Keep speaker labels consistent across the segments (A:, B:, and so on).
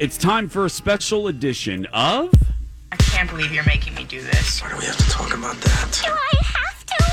A: It's time for a special edition of.
B: I can't believe you're making me do this.
C: Why do we have to talk about that?
D: Do I have to?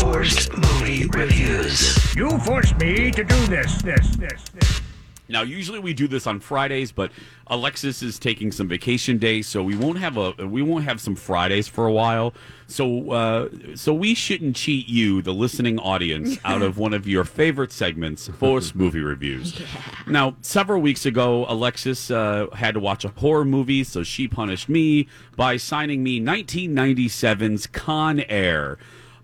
C: Forced movie reviews.
E: You forced me to do this, this, this, this.
A: Now, usually we do this on Fridays, but Alexis is taking some vacation days, so we won't have a we won't have some Fridays for a while. So, uh, so we shouldn't cheat you, the listening audience, out of one of your favorite segments, Forced Movie Reviews. Now, several weeks ago, Alexis uh, had to watch a horror movie, so she punished me by signing me 1997's Con Air.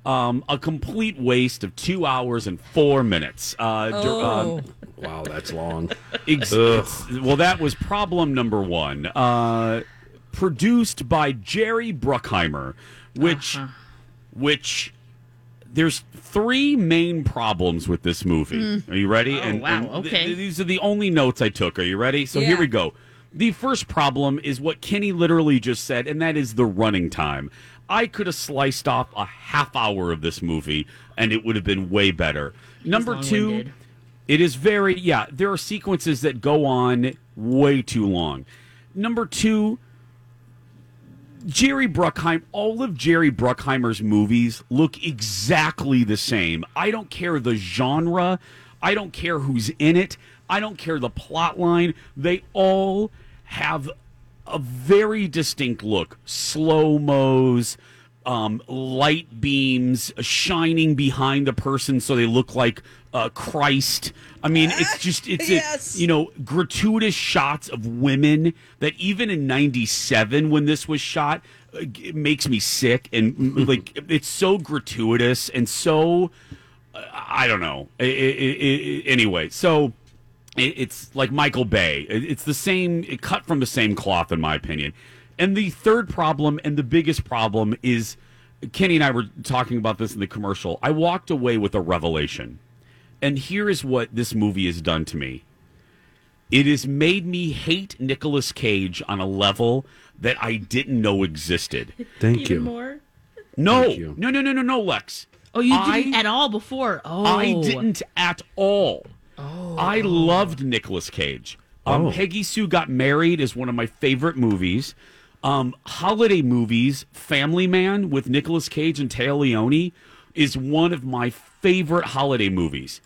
A: Um, a complete waste of two hours and four minutes. Uh,
F: Oh.
A: um,
F: Wow, that's long.
A: Ex- well, that was problem number one. Uh, produced by Jerry Bruckheimer, which, which, there's three main problems with this movie. Are you ready?
B: Oh, wow,
A: th-
B: okay.
A: these are the only notes I took. Are you ready? So here we go. The first problem is what Kenny literally just said, and that is the running time. I could have sliced off a half hour of this movie, and it would have been way better. Number two, it is very yeah. There are sequences that go on way too long. Number two, Jerry Bruckheim. All of Jerry Bruckheimer's movies look exactly the same. I don't care the genre. I don't care who's in it. I don't care the plot line. They all have a very distinct look. Slow mos, um, light beams shining behind the person so they look like uh, Christ. I mean, it's just it's
F: Yes.
A: you know gratuitous shots of women that even in '97 when this was shot it makes me sick and like it's so gratuitous and so uh, I don't know. I- I- I- I- anyway, so it, it's like Michael Bay. It- It's the same, it cut from the same cloth, in my opinion. And the third problem, and the biggest problem, is Kenny and I were talking about this in the commercial. I walked away with a revelation. And here is what this movie has done to me it has made me hate Nicolas Cage on a level that I didn't know existed.
F: Thank
B: Even
F: you.
B: more?
A: No,
F: Thank you.
A: no, no, no, no, no, Lex.
B: Oh, you
A: I-
B: didn't at all before. Oh,
A: I didn't at all. I loved Nicolas Cage. Um,
F: Oh.
A: Peggy Sue Got Married is one of my favorite movies. Um, holiday movies, Family Man with Nicolas Cage and Téa Leoni is one of my favorite holiday movies.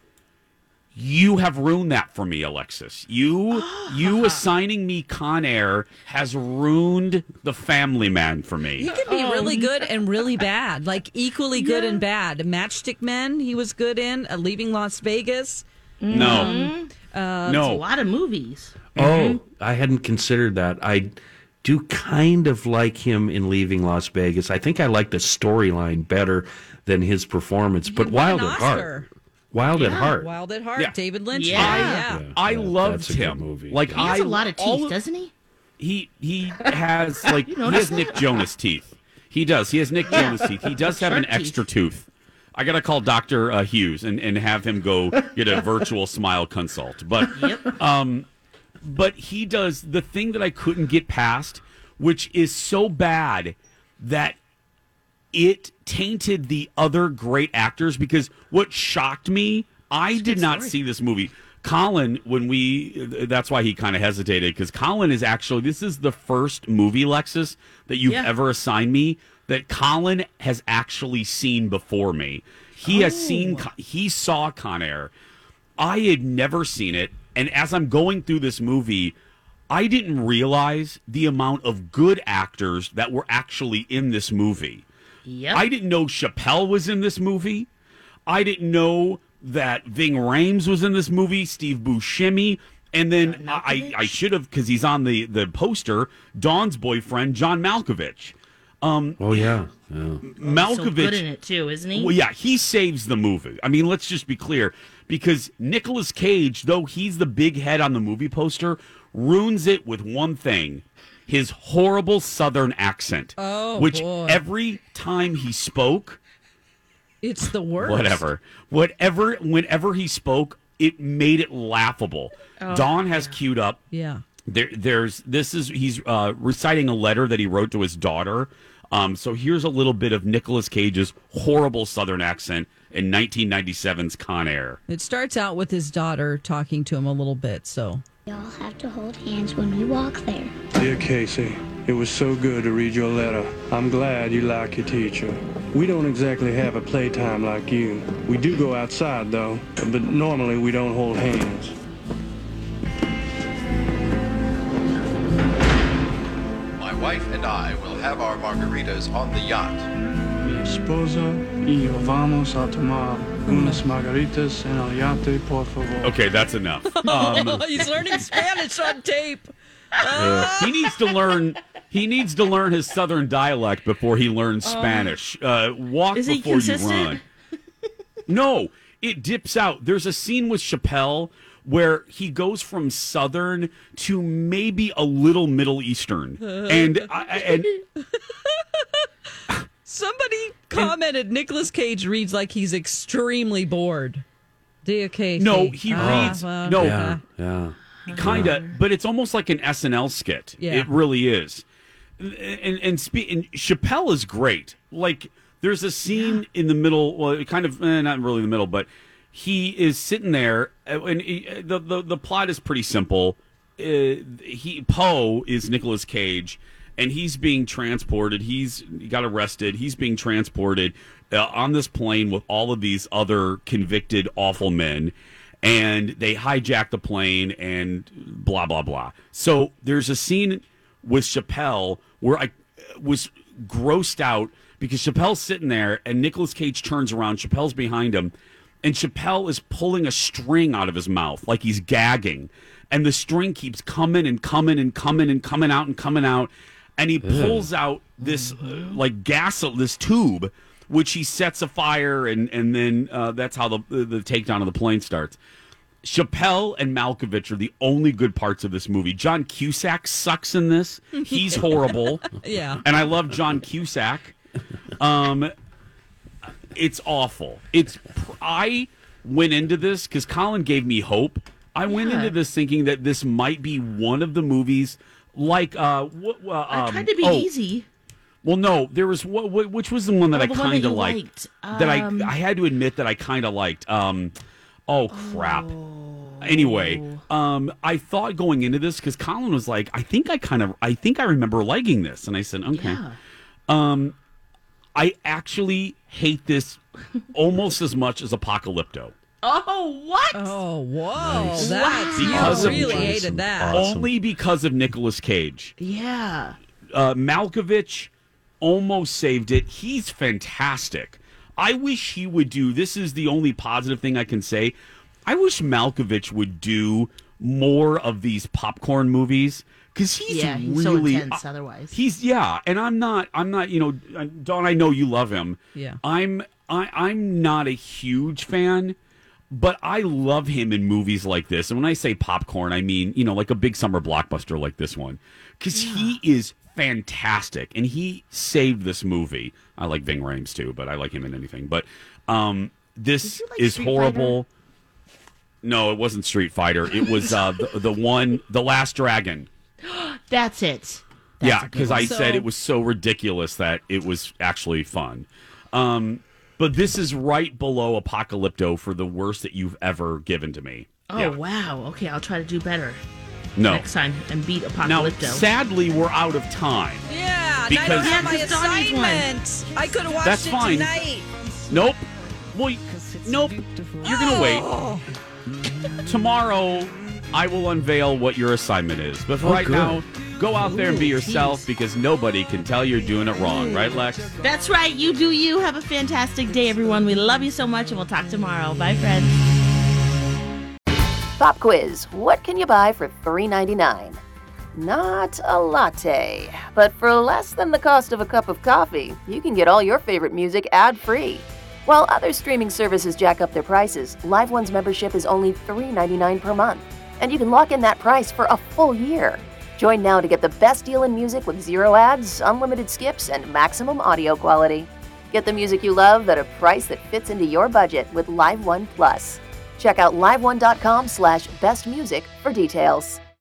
A: You have ruined that for me, Alexis. You you assigning me Con Air has ruined the Family Man for me.
G: He can be really good and really bad, like equally good and bad. Matchstick Men, he was good in. Uh, Leaving Las Vegas.
A: No, mm-hmm.
B: uh, a
A: no.
B: lot of movies.
F: Oh, mm-hmm. I hadn't considered that. I do kind of like him in Leaving Las Vegas. I think I like the storyline better than his performance. But
G: won
F: Wild
G: an
F: at Heart,
G: Oscar.
F: Wild at Heart.
G: Wild at Heart.
A: Yeah.
G: David Lynch.
B: Yeah.
G: Oh, yeah.
F: Yeah,
A: I
F: that-
A: loved
F: that's a good
A: him.
F: movie.
A: Like
B: He has
A: I
B: a lot of
A: all
B: teeth, doesn't he?
A: He he has like he
B: noticed
A: has Nick Jonas teeth. He does. He has Nick Jonas teeth. He does have an
B: Shark teeth.
A: extra tooth. I gotta call Doctor uh, Hughes and, and have him go get a virtual smile consult. But
B: Yep.
A: but he does the thing that I couldn't get past, which is so bad that it tainted the other great actors because what shocked me, I did not see this movie. Colin, when we, that's why he kind of hesitated because Colin is actually, this is the first movie, Lexus, that you've
B: Yeah.
A: ever assigned me that Colin has actually seen before me. He has seen, oh. he saw Con Air. I had never seen it. And as I'm going through this movie, I didn't realize the amount of good actors that were actually in this movie.
B: Yep.
A: I didn't know Chappelle was in this movie. I didn't know that Ving Rhames was in this movie, Steve Buscemi, and then I, I should have because he's on the the poster. Dawn's boyfriend, John Malkovich.
F: Um, oh yeah. yeah.
A: Malkovich,
B: so good in it too, isn't he?
A: well, yeah, he saves the movie. I mean, let's just be clear because Nicolas Cage, though he's the big head on the movie poster, ruins it with one thing. His horrible southern accent.
G: Oh,
A: which
G: boy.
A: every time he spoke,
G: It's the worst.
A: whatever, whatever, whenever he spoke, it made it laughable. Oh, Dawn has queued up
G: Yeah.
A: There, there's this is he's uh, reciting a letter that he wrote to his daughter. Um, so here's a little bit of Nicolas Cage's horrible Southern accent in 1997's Con Air.
G: It starts out with his daughter talking to him a little bit. So
D: we all have to hold hands when we walk there.
H: Dear Casey, it was so good to read your letter. I'm glad you like your teacher. We don't exactly have a playtime like you. We do go outside though, but normally we don't hold hands.
I: Wife and I will have our margaritas on the yacht.
H: Mi esposa y yo vamos a tomar unas margaritas en el yate, por favor.
A: Okay, that's enough. Um,
G: he's learning Spanish on tape.
A: he needs to learn. He needs to learn his Southern dialect before he learns Spanish. Uh, walk
B: Is he
A: before you
B: consistent?
A: run. No, it dips out. There's a scene with Chappelle where he goes from Southern to maybe a little Middle Eastern, and I, and
G: Somebody commented Nicolas Cage reads like he's extremely bored. Dear Casey.
A: No, he
G: Ah,
A: reads-
G: well,
A: no.
F: Yeah. Yeah.
A: kind of, but it's almost like an SNL skit.
G: Yeah.
A: It really is. And and, spe- and Chappelle is great. Like there's a scene in the middle, well, kind of eh, not really in the middle, but he is sitting there, uh, and he, uh, the, the the plot is pretty simple. Uh, he Poe is Nicolas Cage, and he's being transported. He's he got arrested. He's being transported uh, on this plane with all of these other convicted awful men and they hijack the plane and blah blah blah. So there's a scene with Chappelle where I was grossed out because Chappelle's sitting there and Nicolas Cage turns around, Chappelle's behind him, and Chappelle is pulling a string out of his mouth like he's gagging, and the string keeps coming and coming and coming and coming out and coming out, and he pulls out this uh, like gas this tube which he sets afire and and then uh, that's how the the takedown of the plane starts. Chappelle and Malkovich are the only good parts of this movie. John Cusack sucks in this. He's horrible.
G: Yeah.
A: And I love John Cusack. Um it's awful. It's I went into this cuz Colin gave me hope. I went into this thinking that this might be one of the movies like uh what uh,
B: I
A: um,
B: tried to be
A: oh,
B: easy.
A: well, no, there was what, what which was the one that
B: Oh,
A: I
B: the one that
A: kind of liked.
B: liked.
A: That I
B: Um,
A: I had to admit that I kind of liked. Um, oh crap. Anyway, um, I thought going into this because Colin was like, I think I kind of, I think I remember liking this, and I said, okay.
B: Yeah.
A: I actually hate this almost as much as Apocalypto.
B: Oh, what?
G: Oh, whoa.
F: Nice.
G: That's,
A: Because
G: you
A: of
G: really
F: Jason.
G: hated that.
F: Awesome.
A: Only because of Nicolas Cage.
B: Yeah.
A: uh, Malkovich almost saved it. He's fantastic. I wish he would do. This is the only positive thing I can say. I wish Malkovich would do more of these popcorn movies because he's
B: Yeah, he's so
A: really
B: intense
A: uh,
B: otherwise.
A: He's yeah, and I'm not. I'm not. You know, uh, Dawn. I know you love him.
G: Yeah.
A: I'm. I, I'm not a huge fan, but I love him in movies like this. And when I say popcorn, I mean you know like a big summer blockbuster like this one, because he is fantastic and he saved this movie. I like Ving Rhames too, but I like him in anything. But um, this
B: like
A: is
B: Street
A: horrible. No, it wasn't Street Fighter. It was uh, the, the one, The Last Dragon.
B: That's it.
A: yeah, because. I
G: So-
A: said it was so ridiculous that it was actually fun. Um, but this is right below Apocalypto for the worst that you've ever given to me.
B: Oh,
A: Yeah.
B: wow. Okay, I'll try to do better
A: No.
B: next time and beat Apocalypto.
A: Now,
B: Apocalypto.
A: sadly, we're out of time.
G: Yeah, and I don't have my
B: Yeah, 'cause Donnie's one.
G: assignment. I could have watched
A: That's
G: it
A: fine.
G: tonight.
A: Nope. Well, y- nope. You're gonna wait.
G: Oh.
A: Tomorrow, I will unveil what your assignment is. But for
F: Oh,
A: right
F: good.
A: now, go out there and be yourself
B: jeez.
A: because nobody can tell you're doing it wrong, right, Lex?
B: That's right. You do you. Have a fantastic day, everyone. We love you so much, and we'll talk tomorrow. Bye, friends.
J: Pop quiz. What can you buy for $3.99? Not a latte, but for less than the cost of a cup of coffee, you can get all your favorite music ad free. While other streaming services jack up their prices, LiveOne's membership is only $3.99 per month, and you can lock in that price for a full year. Join now to get the best deal in music with zero ads, unlimited skips, and maximum audio quality. Get the music you love at a price that fits into your budget with LiveOne Plus. Check out liveone.com slash bestmusic for details.